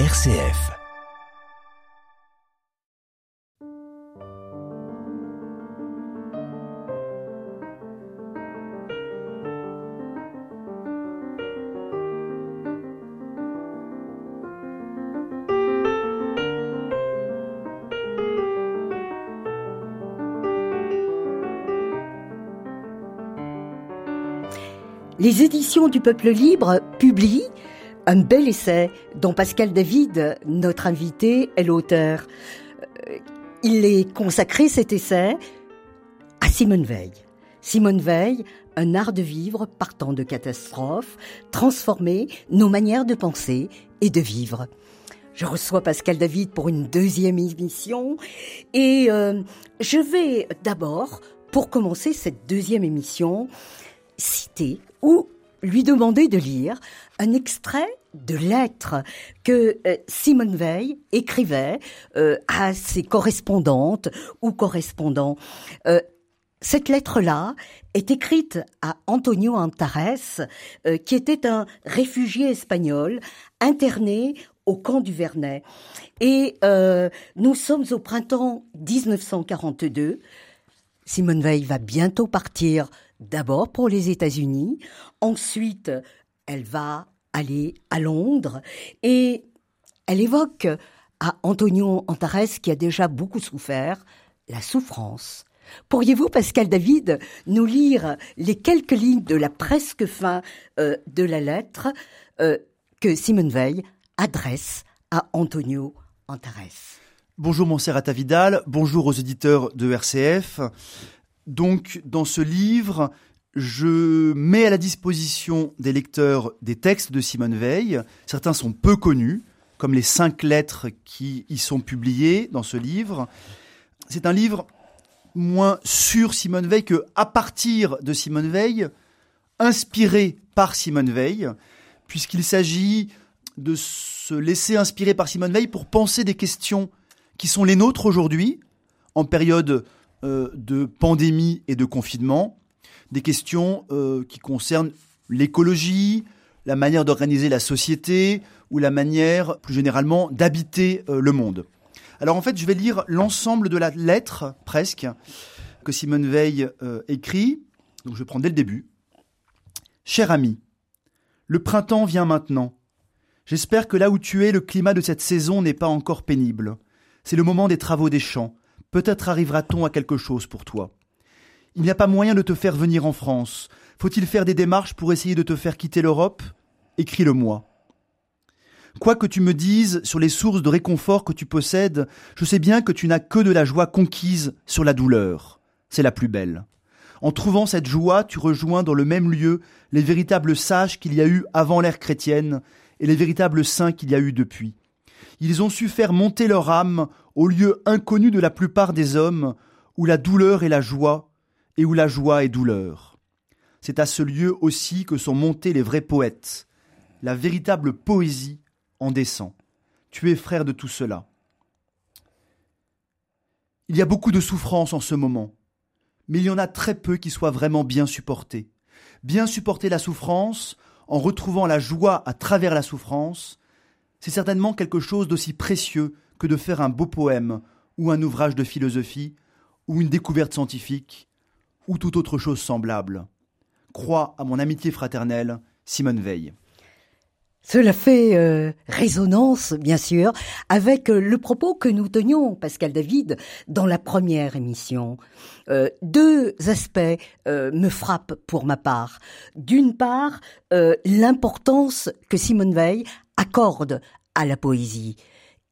RCF. Les éditions du Peuple Libre publient un bel essai dont Pascal David, notre invité, est l'auteur. Euh, il est consacré cet essai à Simone Veil. Simone Veil, un art de vivre partant de catastrophes, transformer nos manières de penser et de vivre. Je reçois Pascal David pour une deuxième émission et euh, je vais d'abord, pour commencer cette deuxième émission, citer ou lui demander de lire un extrait de lettres que euh, Simone Veil écrivait euh, à ses correspondantes ou correspondants. Euh, cette lettre-là est écrite à Antonio Antares, qui était un réfugié espagnol interné au camp du Vernet. Et nous sommes au printemps 1942. Simone Veil va bientôt partir d'abord pour les États-Unis, ensuite elle va aller à Londres et elle évoque à Antonio Antares, qui a déjà beaucoup souffert, la souffrance. Pourriez-vous, Pascal David, nous lire les quelques lignes de la presque fin euh, de la lettre euh, que Simone Veil adresse à Antonio Antares? Bonjour Montserrat Vidal, bonjour aux éditeurs de RCF. Donc, dans ce livre, je mets à la disposition des lecteurs des textes de Simone Veil. Certains sont peu connus, comme les cinq lettres qui y sont publiées dans ce livre. C'est un livre moins sur Simone Veil que à partir de Simone Veil, inspiré par Simone Veil, puisqu'il s'agit de se laisser inspirer par Simone Veil pour penser des questions qui sont les nôtres aujourd'hui, en période euh, de pandémie et de confinement, des questions euh, qui concernent l'écologie, la manière d'organiser la société ou la manière, plus généralement, d'habiter euh, le monde. Alors en fait, je vais lire l'ensemble de la lettre, presque, que Simone Veil écrit. Donc je prends dès le début. Cher ami, le printemps vient maintenant. J'espère que là où tu es, le climat de cette saison n'est pas encore pénible. C'est le moment des travaux des champs, Peut-être arrivera-t-on à quelque chose pour toi. Il n'y a pas moyen de te faire venir en France. Faut-il faire des démarches pour essayer de te faire quitter l'Europe? Écris-le-moi. Quoi que tu me dises sur les sources de réconfort que tu possèdes, je sais bien que tu n'as que de la joie conquise sur la douleur. C'est la plus belle. En trouvant cette joie, tu rejoins dans le même lieu les véritables sages qu'il y a eu avant l'ère chrétienne et les véritables saints qu'il y a eu depuis. Ils ont su faire monter leur âme au lieu inconnu de la plupart des hommes, où la douleur est la joie, et où la joie est douleur. C'est à ce lieu aussi que sont montés les vrais poètes. La véritable poésie en descend. Tu es frère de tout cela. Il y a beaucoup de souffrance en ce moment, mais il y en a très peu qui soient vraiment bien supportées. Bien supporter la souffrance, en retrouvant la joie à travers la souffrance, c'est certainement quelque chose d'aussi précieux que de faire un beau poème ou un ouvrage de philosophie ou une découverte scientifique ou toute autre chose semblable. Crois à mon amitié fraternelle, Simone Veil. Cela fait euh, résonance, bien sûr, avec euh, le propos que nous tenions, Pascal David, dans la première émission. Euh, deux aspects me frappent pour ma part. D'une part, l'importance que Simone Veil accorde à la poésie.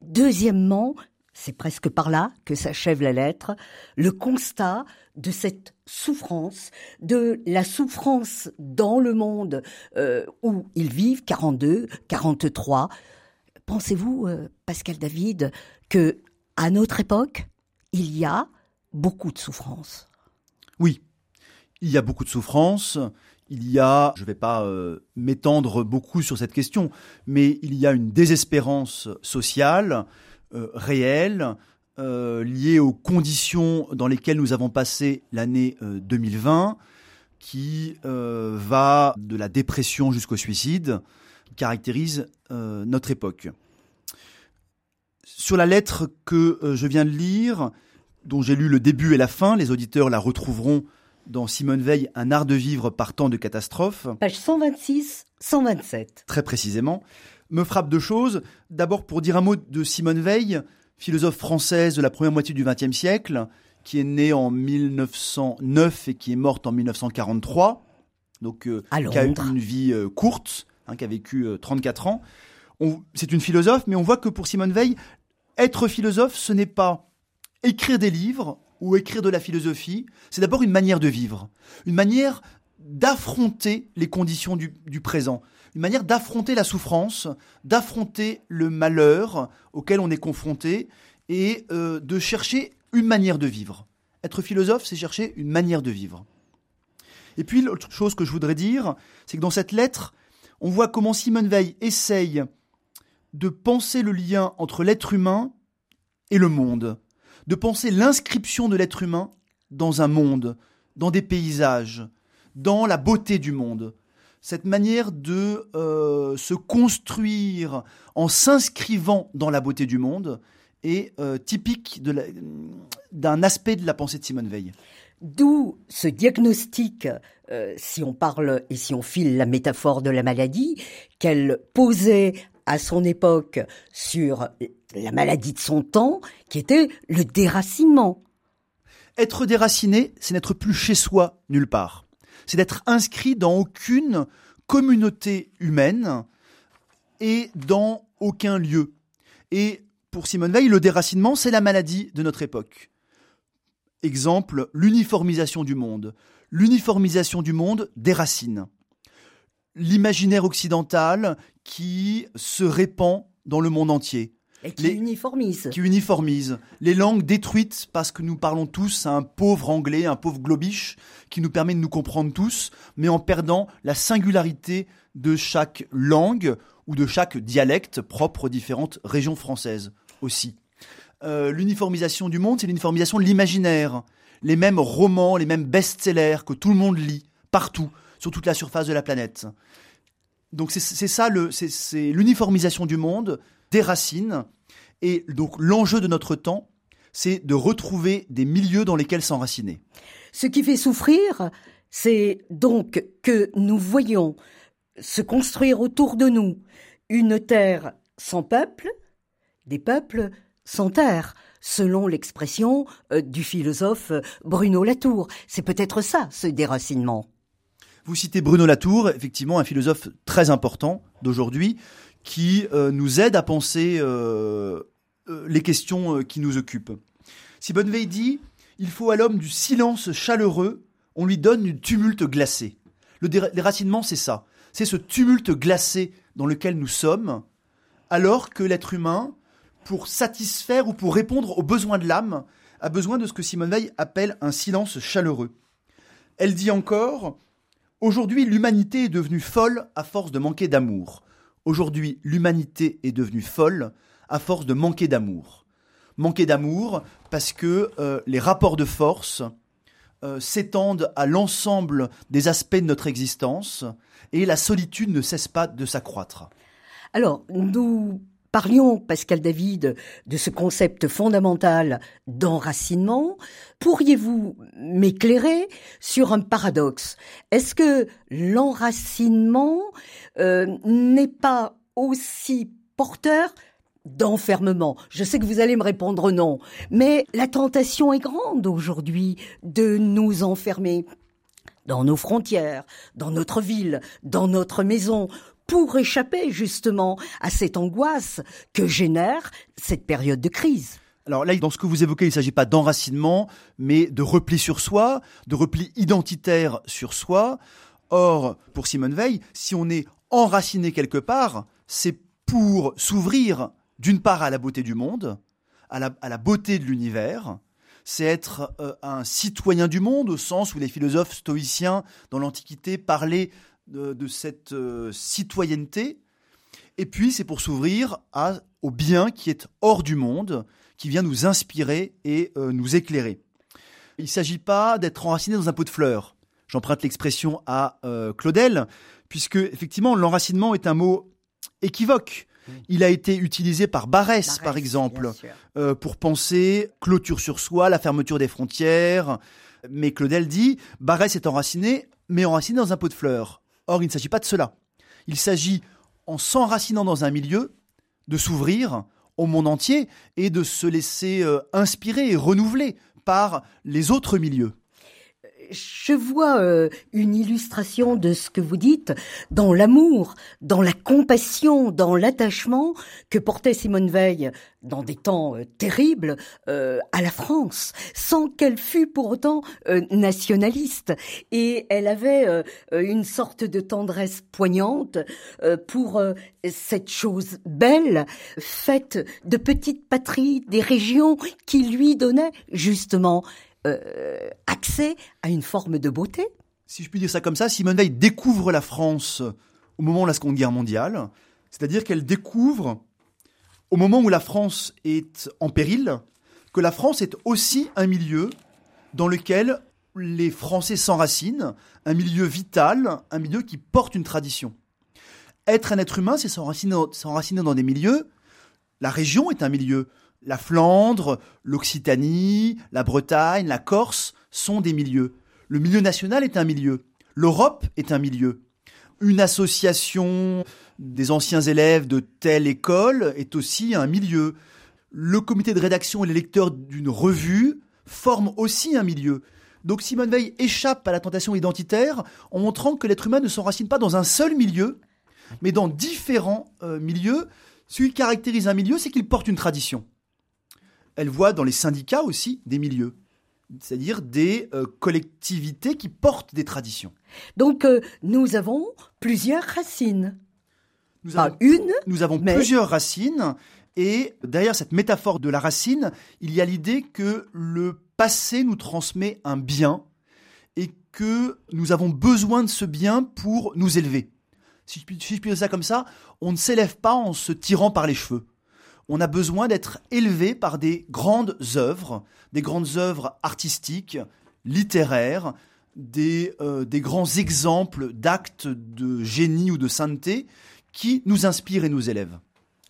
Deuxièmement, c'est presque par là que s'achève la lettre, le constat de cette souffrance, de la souffrance dans le monde euh, où ils vivent, 42, 43. Pensez-vous, euh, Pascal David, que à notre époque, il y a beaucoup de souffrance? Oui, il y a beaucoup de souffrance. Il y a, je ne vais pas euh, m'étendre beaucoup sur cette question, mais il y a une désespérance sociale euh, réelle euh, liée aux conditions dans lesquelles nous avons passé l'année 2020, qui va de la dépression jusqu'au suicide, caractérise notre époque. Sur la lettre que je viens de lire, dont j'ai lu le début et la fin, les auditeurs la retrouveront dans Simone Veil, Un art de vivre par temps de catastrophe. Page 126, 127. Très précisément. Me frappe deux choses. D'abord, pour dire un mot de Simone Veil, philosophe française de la première moitié du XXe siècle, qui est née en 1909 et qui est morte en 1943, donc euh, qui a eu une vie euh, courte, hein, qui a vécu 34 euh, ans. C'est une philosophe, mais on voit que pour Simone Veil, être philosophe, ce n'est pas écrire des livres ou écrire de la philosophie, c'est d'abord une manière de vivre, une manière d'affronter les conditions du, présent, une manière d'affronter la souffrance, d'affronter le malheur auquel on est confronté et euh, de chercher une manière de vivre. Être philosophe, c'est chercher une manière de vivre. Et puis l'autre chose que je voudrais dire, c'est que dans cette lettre, on voit comment Simone Veil essaye de penser le lien entre l'être humain et le monde, de penser l'inscription de l'être humain dans un monde, dans des paysages, dans la beauté du monde. Cette manière de euh, se construire en s'inscrivant dans la beauté du monde est euh, typique d'un aspect de la pensée de Simone Veil. D'où ce diagnostic, euh, si on parle et si on file la métaphore de la maladie, qu'elle posait à son époque sur la maladie de son temps, qui était le déracinement. Être déraciné, c'est n'être plus chez soi nulle part. C'est d'être inscrit dans aucune communauté humaine et dans aucun lieu. Et pour Simone Veil, le déracinement, c'est la maladie de notre époque. Exemple, l'uniformisation du monde. L'uniformisation du monde déracine. L'imaginaire occidental qui se répand dans le monde entier. Et qui uniformise? Qui uniformise. Les langues détruites parce que nous parlons tous un pauvre anglais, un pauvre globiche, qui nous permet de nous comprendre tous, mais en perdant la singularité de chaque langue ou de chaque dialecte propre aux différentes régions françaises aussi. Euh, l'uniformisation du monde, c'est l'uniformisation de l'imaginaire. Les mêmes romans, les mêmes best-sellers que tout le monde lit, partout, sur toute la surface de la planète. Donc c'est ça, c'est l'uniformisation du monde, des racines. Et donc l'enjeu de notre temps, c'est de retrouver des milieux dans lesquels s'enraciner. Ce qui fait souffrir, c'est donc que nous voyons se construire autour de nous une terre sans peuple, des peuples sans terre, selon l'expression euh, du philosophe Bruno Latour. C'est peut-être ça, ce déracinement. Vous citez Bruno Latour, effectivement un philosophe très important d'aujourd'hui, qui euh, nous aide à penser euh, euh, les questions qui nous occupent. Si Bonneveille dit Il faut à l'homme du silence chaleureux, on lui donne du tumulte glacé. Le déracinement, c'est ça. C'est ce tumulte glacé dans lequel nous sommes, alors que l'être humain, pour satisfaire ou pour répondre aux besoins de l'âme, a besoin de ce que Simone Veil appelle un silence chaleureux. Elle dit encore Aujourd'hui, l'humanité est devenue folle à force de manquer d'amour. Aujourd'hui, l'humanité est devenue folle à force de manquer d'amour. Manquer d'amour parce que euh, les rapports de force euh, s'étendent à l'ensemble des aspects de notre existence et la solitude ne cesse pas de s'accroître. Alors, nous Parlions, Pascal David, de ce concept fondamental d'enracinement. Pourriez-vous m'éclairer sur un paradoxe? Est-ce que l'enracinement euh, n'est pas aussi porteur d'enfermement? Je sais que vous allez me répondre non, mais la tentation est grande aujourd'hui de nous enfermer dans nos frontières, dans notre ville, dans notre maison, pour échapper justement à cette angoisse que génère cette période de crise. Alors là, dans ce que vous évoquez, il ne s'agit pas d'enracinement, mais de repli sur soi, de repli identitaire sur soi. Or, pour Simone Veil, si on est enraciné quelque part, c'est pour s'ouvrir d'une part à la beauté du monde, à la, beauté de l'univers, c'est être euh, un citoyen du monde au sens où les philosophes stoïciens dans l'Antiquité parlaient de, cette euh, citoyenneté. Et puis, c'est pour s'ouvrir au bien qui est hors du monde, qui vient nous inspirer et euh, nous éclairer. Il ne s'agit pas d'être enraciné dans un pot de fleurs. J'emprunte l'expression à euh, Claudel, puisque effectivement l'enracinement est un mot équivoque. Il a été utilisé par Barès, par exemple, euh, pour penser clôture sur soi, la fermeture des frontières. Mais Claudel dit, Barès est enraciné, mais enraciné dans un pot de fleurs. Or, il ne s'agit pas de cela. Il s'agit, en s'enracinant dans un milieu, de s'ouvrir au monde entier et de se laisser euh, inspirer et renouveler par les autres milieux je vois euh, une illustration de ce que vous dites dans l'amour, dans la compassion, dans l'attachement que portait Simone Veil dans des temps euh, terribles euh, à la France, sans qu'elle fût pour autant nationaliste. Et elle avait une sorte de tendresse poignante pour cette chose belle, faite de petites patries, des régions qui lui donnaient justement euh, accès à une forme de beauté. Si je puis dire ça comme ça, Simone Veil découvre la France au moment de la Seconde Guerre mondiale, c'est-à-dire qu'elle découvre au moment où la France est en péril, que la France est aussi un milieu dans lequel les Français s'enracinent, un milieu vital, un milieu qui porte une tradition. Être un être humain, c'est s'enraciner dans des milieux. La région est un milieu la Flandre, l'Occitanie, la Bretagne, la Corse sont des milieux. Le milieu national est un milieu. L'Europe est un milieu. Une association des anciens élèves de telle école est aussi un milieu. Le comité de rédaction et les lecteurs d'une revue forment aussi un milieu. Donc Simone Veil échappe à la tentation identitaire en montrant que l'être humain ne s'enracine pas dans un seul milieu, mais dans différents euh, milieux. Ce qui caractérise un milieu, c'est qu'il porte une tradition elle voit dans les syndicats aussi des milieux, c'est-à-dire des euh, collectivités qui portent des traditions. Donc euh, nous avons plusieurs racines. Nous avons, une. Nous avons plusieurs racines. Et derrière cette métaphore de la racine, il y a l'idée que le passé nous transmet un bien et que nous avons besoin de ce bien pour nous élever. Si je puis, si je puis dire ça comme ça, on ne s'élève pas en se tirant par les cheveux on a besoin d'être élevé par des grandes œuvres, des grandes œuvres artistiques, littéraires, des, euh, des grands exemples d'actes de génie ou de sainteté qui nous inspirent et nous élèvent.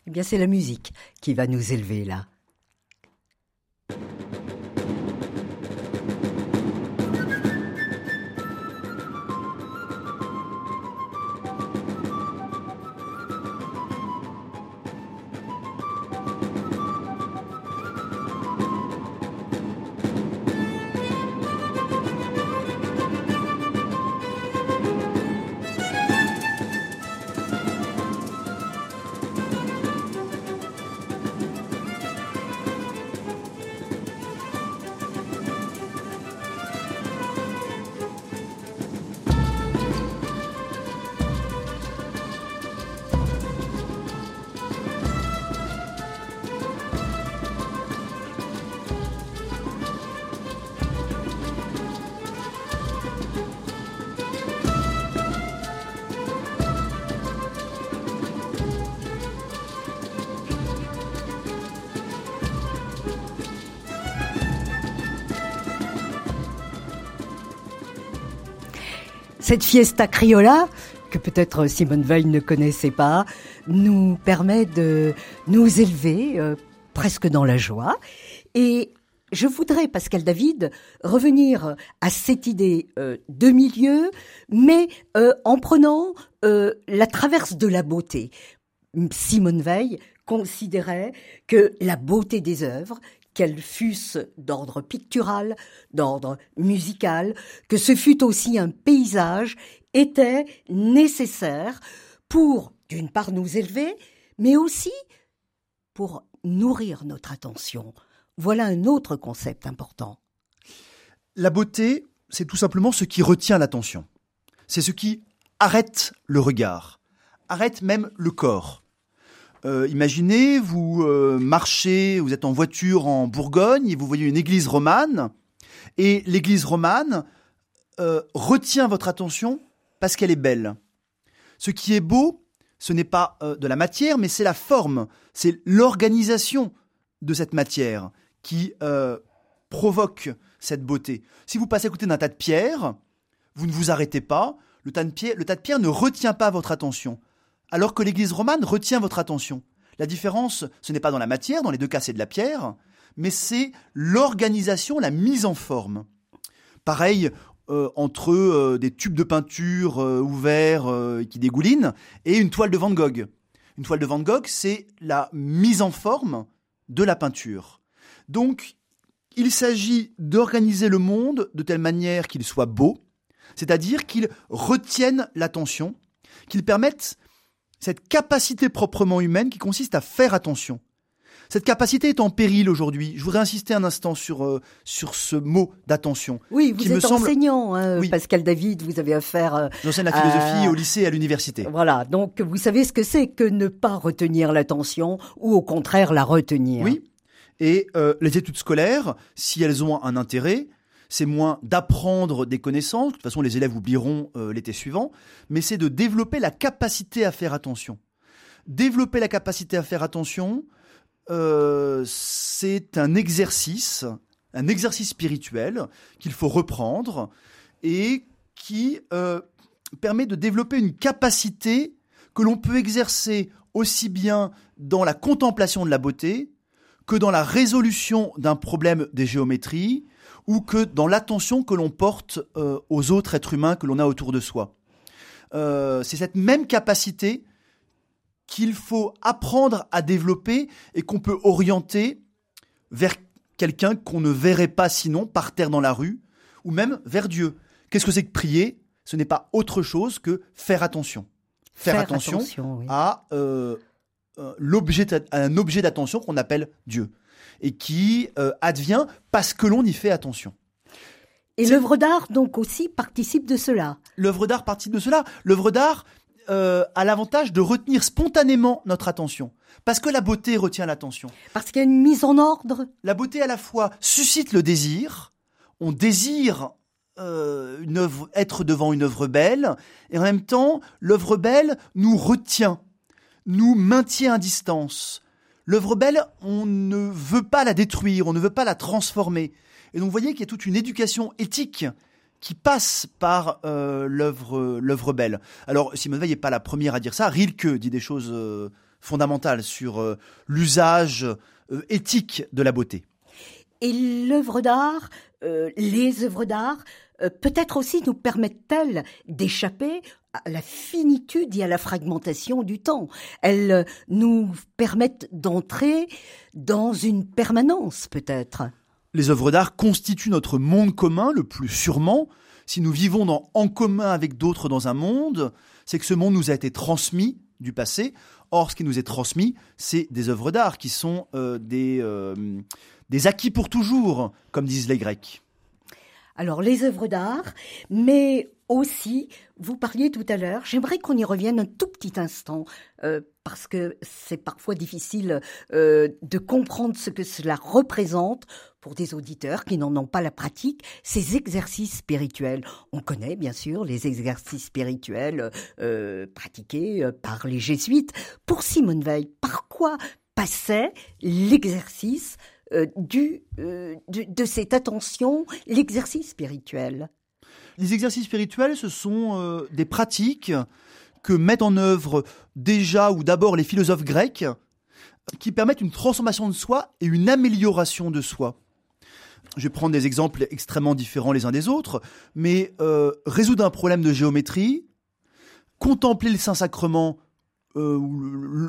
Eh bien, c'est la musique qui va nous élever là. Cette fiesta criolla, que peut-être Simone Veil ne connaissait pas, nous permet de nous élever euh, presque dans la joie. Et je voudrais, Pascal David, revenir à cette idée euh, de milieu, mais euh, en prenant la traverse de la beauté. Simone Veil considérait que la beauté des œuvres, qu'elles fussent d'ordre pictural, d'ordre musical, que ce fût aussi un paysage, était nécessaire pour, d'une part, nous élever, mais aussi pour nourrir notre attention. Voilà un autre concept important. La beauté, c'est tout simplement ce qui retient l'attention. C'est ce qui arrête le regard, arrête même le corps. Euh, imaginez, vous euh, marchez, vous êtes en voiture en Bourgogne et vous voyez une église romane, et l'église romane euh, retient votre attention parce qu'elle est belle. Ce qui est beau, ce n'est pas de la matière, mais c'est la forme, c'est l'organisation de cette matière qui provoque cette beauté. Si vous passez à côté d'un tas de pierres, vous ne vous arrêtez pas, le tas de pierres, le tas de pierres ne retient pas votre attention. Alors que l'Église romane retient votre attention. La différence, ce n'est pas dans la matière, dans les deux cas c'est de la pierre, mais c'est l'organisation, la mise en forme. Pareil euh, entre euh, des tubes de peinture euh, ouverts qui dégoulinent et une toile de Van Gogh. Une toile de Van Gogh, c'est la mise en forme de la peinture. Donc, il s'agit d'organiser le monde de telle manière qu'il soit beau, c'est-à-dire qu'il retienne l'attention, qu'il permette cette capacité proprement humaine qui consiste à faire attention. Cette capacité est en péril aujourd'hui. Je voudrais insister un instant sur euh, sur ce mot d'attention. Oui, vous êtes enseignant, hein, Pascal David. Vous avez affaire. Euh, J'enseigne la philosophie au lycée et à l'université. Voilà, donc vous savez ce que c'est que ne pas retenir l'attention ou au contraire la retenir. Oui. Et euh, les études scolaires, si elles ont un intérêt, c'est moins d'apprendre des connaissances, de toute façon les élèves oublieront euh, l'été suivant, mais c'est de développer la capacité à faire attention. Développer la capacité à faire attention, euh, c'est un exercice, un exercice spirituel qu'il faut reprendre et qui euh, permet de développer une capacité que l'on peut exercer aussi bien dans la contemplation de la beauté que dans la résolution d'un problème des géométries, ou que dans l'attention que l'on porte euh, aux autres êtres humains que l'on a autour de soi. Euh, c'est cette même capacité qu'il faut apprendre à développer et qu'on peut orienter vers quelqu'un qu'on ne verrait pas sinon par terre dans la rue, ou même vers Dieu. Qu'est-ce que c'est que prier? Ce n'est pas autre chose que faire attention. Faire, attention, à euh, l'objet, un objet d'attention qu'on appelle Dieu et qui euh, advient parce que l'on y fait attention. Et l'œuvre d'art, donc, aussi participe de cela. L'œuvre d'art participe de cela. L'œuvre d'art euh, a l'avantage de retenir spontanément notre attention. Parce que la beauté retient l'attention. Parce qu'il y a une mise en ordre. La beauté, à la fois, suscite le désir. On désire euh, une œuvre, être devant une œuvre belle. Et en même temps, l'œuvre belle nous retient, nous maintient à distance, L'œuvre belle, on ne veut pas la détruire, on ne veut pas la transformer. Et donc vous voyez qu'il y a toute une éducation éthique qui passe par euh, l'œuvre belle. Alors Simone Veil n'est pas la première à dire ça. Rilke dit des choses euh, fondamentales sur euh, l'usage éthique de la beauté. Et l'œuvre d'art, les œuvres d'art, peut-être aussi nous permettent-elles d'échapper à la finitude et à la fragmentation du temps. Elles euh, nous permettent d'entrer dans une permanence, peut-être. Les œuvres d'art constituent notre monde commun le plus sûrement. Si nous vivons dans, en commun avec d'autres dans un monde, c'est que ce monde nous a été transmis du passé. Or, ce qui nous est transmis, c'est des œuvres d'art qui sont euh, des, euh, des acquis pour toujours, comme disent les Grecs. Alors, les œuvres d'art, mais aussi, vous parliez tout à l'heure, j'aimerais qu'on y revienne un tout petit instant, euh, parce que c'est parfois difficile euh, de comprendre ce que cela représente pour des auditeurs qui n'en ont pas la pratique, ces exercices spirituels. On connaît bien sûr les exercices spirituels euh, pratiqués par les jésuites. Pour Simone Veil, par quoi passait l'exercice de cette attention, l'exercice spirituel? Les exercices spirituels, ce sont euh, des pratiques que mettent en œuvre déjà ou d'abord les philosophes grecs qui permettent une transformation de soi et une amélioration de soi. Je vais prendre des exemples extrêmement différents les uns des autres, mais euh, résoudre un problème de géométrie, contempler le Saint-Sacrement euh,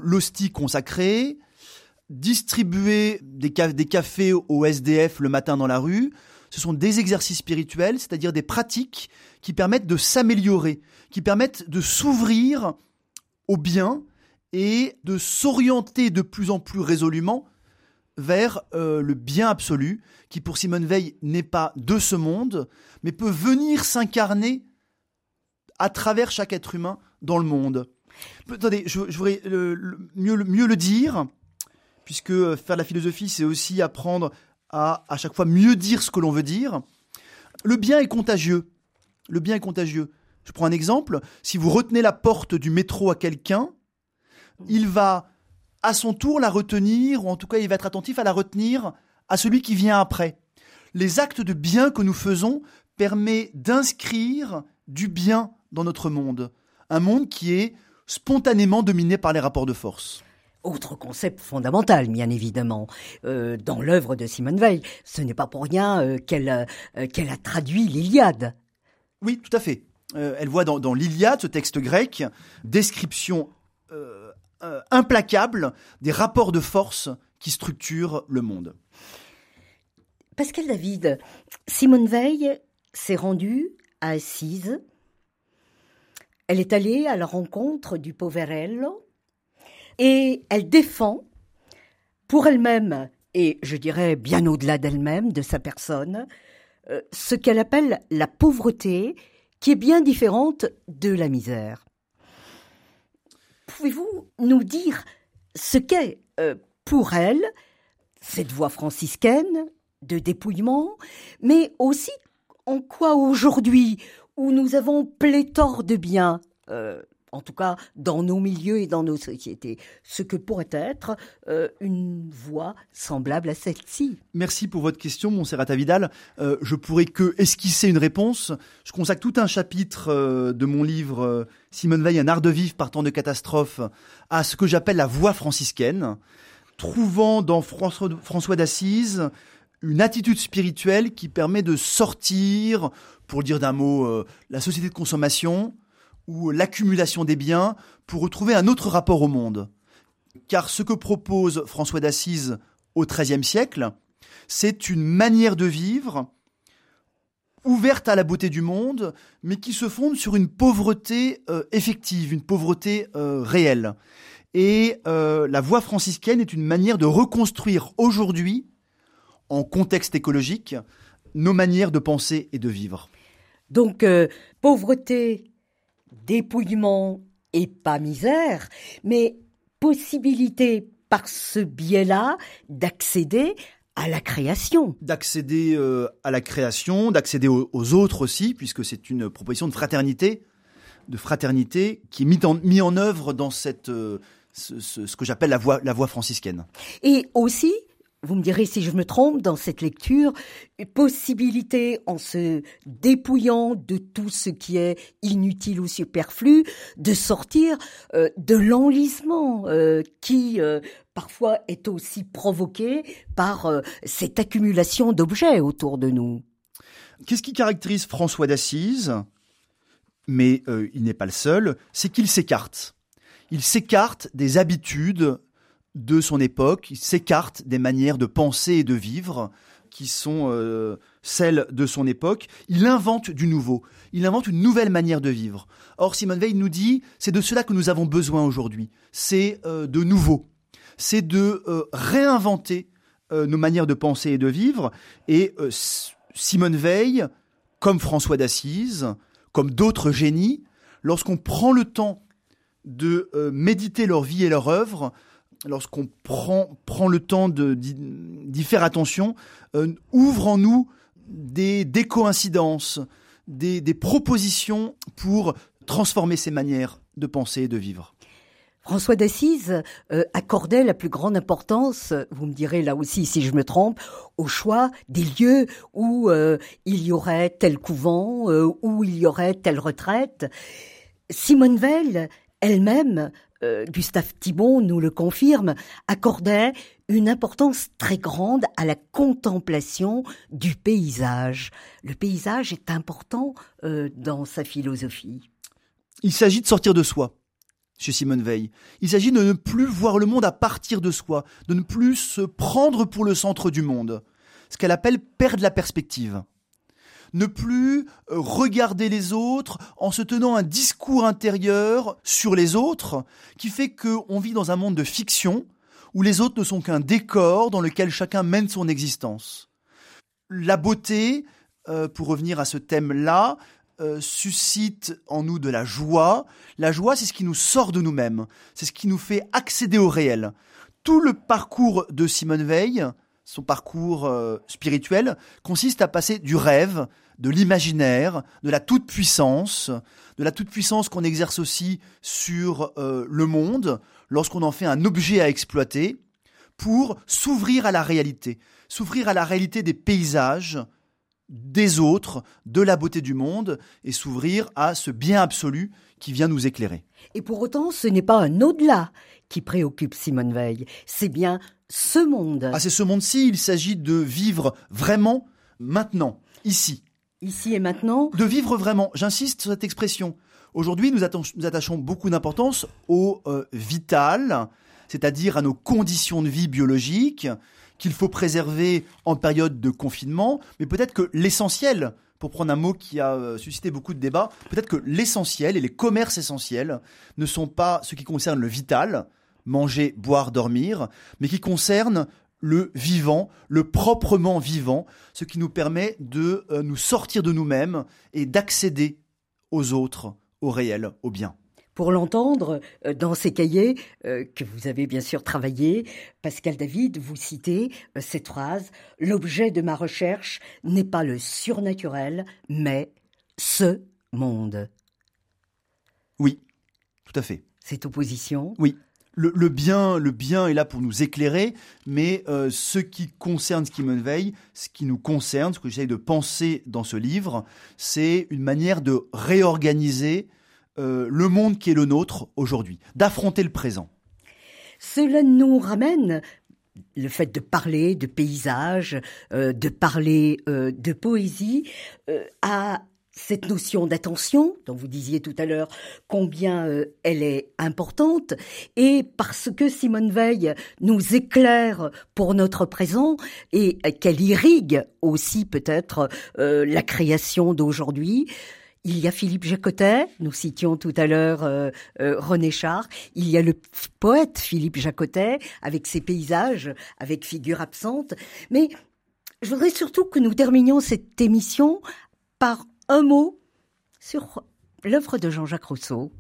l'hostie consacrée, distribuer des, des cafés au SDF le matin dans la rue, ce sont des exercices spirituels, c'est-à-dire des pratiques qui permettent de s'améliorer, qui permettent de s'ouvrir au bien et de s'orienter de plus en plus résolument vers euh, le bien absolu, qui pour Simone Veil n'est pas de ce monde, mais peut venir s'incarner à travers chaque être humain dans le monde. Attendez, je, voudrais mieux, mieux le dire, puisque faire de la philosophie, c'est aussi apprendre à chaque fois mieux dire ce que l'on veut dire. Le bien est contagieux. Le bien est contagieux. Je prends un exemple. Si vous retenez la porte du métro à quelqu'un, il va à son tour la retenir, ou en tout cas il va être attentif à la retenir à celui qui vient après. Les actes de bien que nous faisons permettent d'inscrire du bien dans notre monde. Un monde qui est spontanément dominés par les rapports de force. Autre concept fondamental, bien évidemment, euh, dans l'œuvre de Simone Veil. Ce n'est pas pour rien euh, qu'elle euh, qu'elle a traduit l'Iliade. Oui, tout à fait. elle voit dans, dans l'Iliade, ce texte grec, description implacable des rapports de force qui structurent le monde. Pascal David, Simone Veil s'est rendue à Assise. Elle est allée à la rencontre du Poverello et elle défend pour elle-même, et je dirais bien au-delà d'elle-même, de sa personne, euh, ce qu'elle appelle la pauvreté, qui est bien différente de la misère. Pouvez-vous nous dire ce qu'est euh, pour elle cette voie franciscaine de dépouillement, mais aussi en quoi aujourd'hui, où nous avons pléthore de biens, euh, en tout cas dans nos milieux et dans nos sociétés, ce que pourrait être euh, une voie semblable à celle-ci. Merci pour votre question, Montserrat Vidal. Euh, je pourrais que esquisser une réponse. Je consacre tout un chapitre euh, de mon livre Simone Veil, un art de vivre partant de catastrophe, à ce que j'appelle la voie franciscaine, trouvant dans François, François d'Assise une attitude spirituelle qui permet de sortir, pour dire d'un mot, la société de consommation, ou l'accumulation des biens pour retrouver un autre rapport au monde. Car ce que propose François d'Assise au XIIIe siècle, c'est une manière de vivre ouverte à la beauté du monde, mais qui se fonde sur une pauvreté euh, effective, une pauvreté euh, réelle. Et euh, la voie franciscaine est une manière de reconstruire aujourd'hui, en contexte écologique, nos manières de penser et de vivre. Donc, pauvreté dépouillement et pas misère, mais possibilité par ce biais-là d'accéder à la création. D'accéder euh, à la création, d'accéder aux, autres aussi, puisque c'est une proposition de fraternité, de fraternité qui est mise en, mis en œuvre dans cette, euh, ce, ce, que j'appelle la voie, la voie franciscaine. Et aussi vous me direz si je me trompe dans cette lecture, possibilité en se dépouillant de tout ce qui est inutile ou superflu, de sortir euh, de l'enlisement euh, qui euh, parfois est aussi provoqué par cette accumulation d'objets autour de nous. Qu'est-ce qui caractérise François d'Assise? Mais il n'est pas le seul, c'est qu'il s'écarte. Il s'écarte des habitudes de son époque, il s'écarte des manières de penser et de vivre qui sont euh, celles de son époque. Il invente du nouveau. Il invente une nouvelle manière de vivre. Or, Simone Veil nous dit, c'est de cela que nous avons besoin aujourd'hui. C'est euh, de nouveau. C'est de euh, réinventer nos manières de penser et de vivre. Et Simone Veil, comme François d'Assise, comme d'autres génies, lorsqu'on prend le temps de méditer leur vie et leur œuvre, lorsqu'on prend, prend le temps d'y faire attention, euh, ouvre en nous des, des coïncidences, des, des, propositions pour transformer ces manières de penser et de vivre. François d'Assise euh, accordait la plus grande importance, vous me direz là aussi si je me trompe, au choix des lieux où euh, il y aurait tel couvent, où il y aurait telle retraite. Simone Veil elle-même euh, Gustave Thibon nous le confirme, accordait une importance très grande à la contemplation du paysage. Le paysage est important euh, dans sa philosophie. Il s'agit de sortir de soi chez Simone Veil. Il s'agit de ne plus voir le monde à partir de soi, de ne plus se prendre pour le centre du monde. Ce qu'elle appelle perdre la perspective ne plus euh, regarder les autres en se tenant un discours intérieur sur les autres qui fait qu'on vit dans un monde de fiction où les autres ne sont qu'un décor dans lequel chacun mène son existence. La beauté, euh, pour revenir à ce thème-là, euh, suscite en nous de la joie. La joie, c'est ce qui nous sort de nous-mêmes, c'est ce qui nous fait accéder au réel. Tout le parcours de Simone Veil, son parcours spirituel, consiste à passer du rêve, de l'imaginaire, de la toute-puissance, de la toute-puissance qu'on exerce aussi sur euh, le monde lorsqu'on en fait un objet à exploiter, pour s'ouvrir à la réalité, s'ouvrir à la réalité des paysages, des autres, de la beauté du monde, et s'ouvrir à ce bien absolu qui vient nous éclairer. Et pour autant, ce n'est pas un au-delà qui préoccupe Simone Veil, c'est bien ce monde. Ah, c'est ce monde-ci, il s'agit de vivre vraiment maintenant, ici. Ici et maintenant. De vivre vraiment, j'insiste sur cette expression. Aujourd'hui, nous, attachons beaucoup d'importance au euh, vital, c'est-à-dire à nos conditions de vie biologiques, qu'il faut préserver en période de confinement, mais peut-être que l'essentiel, pour prendre un mot qui a euh, suscité beaucoup de débats, peut-être que l'essentiel et les commerces essentiels ne sont pas ce qui concerne le vital, manger, boire, dormir, mais qui concernent le vivant, le proprement vivant, ce qui nous permet de euh, nous sortir de nous-mêmes et d'accéder aux autres, au réel, au bien. Pour l'entendre, euh, dans ces cahiers euh, que vous avez bien sûr travaillés, Pascal David, vous citez euh, cette phrase L'objet de ma recherche n'est pas le surnaturel, mais ce monde. Oui, tout à fait. Cette opposition? Oui. Le, bien, le bien est là pour nous éclairer, mais ce qui concerne Simone Veil, ce qui nous concerne, ce que j'essaie de penser dans ce livre, c'est une manière de réorganiser euh, le monde qui est le nôtre aujourd'hui, d'affronter le présent. Cela nous ramène le fait de parler de paysage, euh, de parler euh, de poésie, à cette notion d'attention, dont vous disiez tout à l'heure combien elle est importante, et parce que Simone Veil nous éclaire pour notre présent et qu'elle irrigue aussi peut-être la création d'aujourd'hui, il y a Philippe Jacotet, nous citions tout à l'heure euh, euh, René Char. Il y a le poète Philippe Jacotet avec ses paysages, avec figures absentes. Mais je voudrais surtout que nous terminions cette émission par un mot sur l'œuvre de Jean-Jacques Rousseau.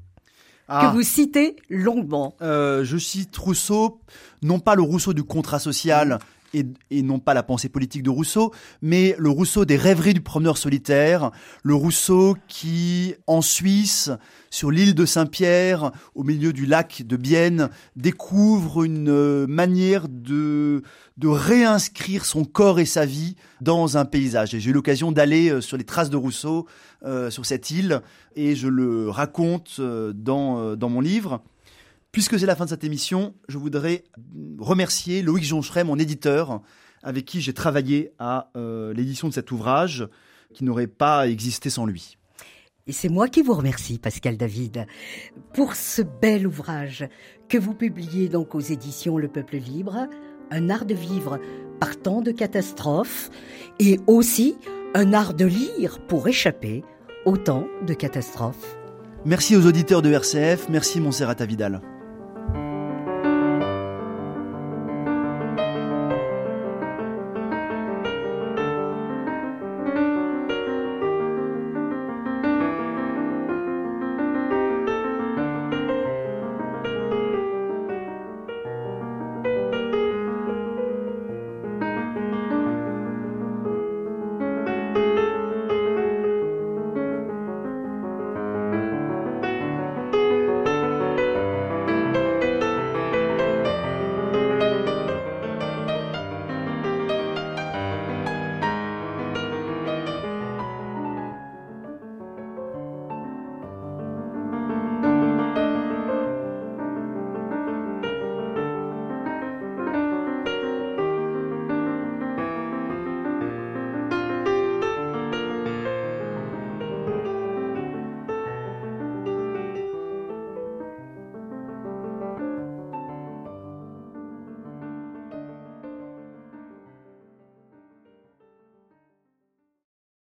Ah. que vous citez longuement. Euh, je cite Rousseau, non pas le Rousseau du contrat social, et, non pas la pensée politique de Rousseau, mais le Rousseau des rêveries du promeneur solitaire, le Rousseau qui, en Suisse, sur l'île de Saint-Pierre, au milieu du lac de Bienne, découvre une euh, manière de, de réinscrire son corps et sa vie dans un paysage. Et j'ai eu l'occasion d'aller euh, sur les traces de Rousseau, euh, sur cette île, et je le raconte dans, dans mon livre. Puisque c'est la fin de cette émission, je voudrais remercier Loïc Joncheret, mon éditeur, avec qui j'ai travaillé à euh, l'édition de cet ouvrage, qui n'aurait pas existé sans lui. Et c'est moi qui vous remercie, Pascal David, pour ce bel ouvrage que vous publiez donc aux éditions Le Peuple Libre, un art de vivre par tant de catastrophes et aussi un art de lire pour échapper autant de catastrophes. Merci aux auditeurs de RCF, merci Montserrat Vidal.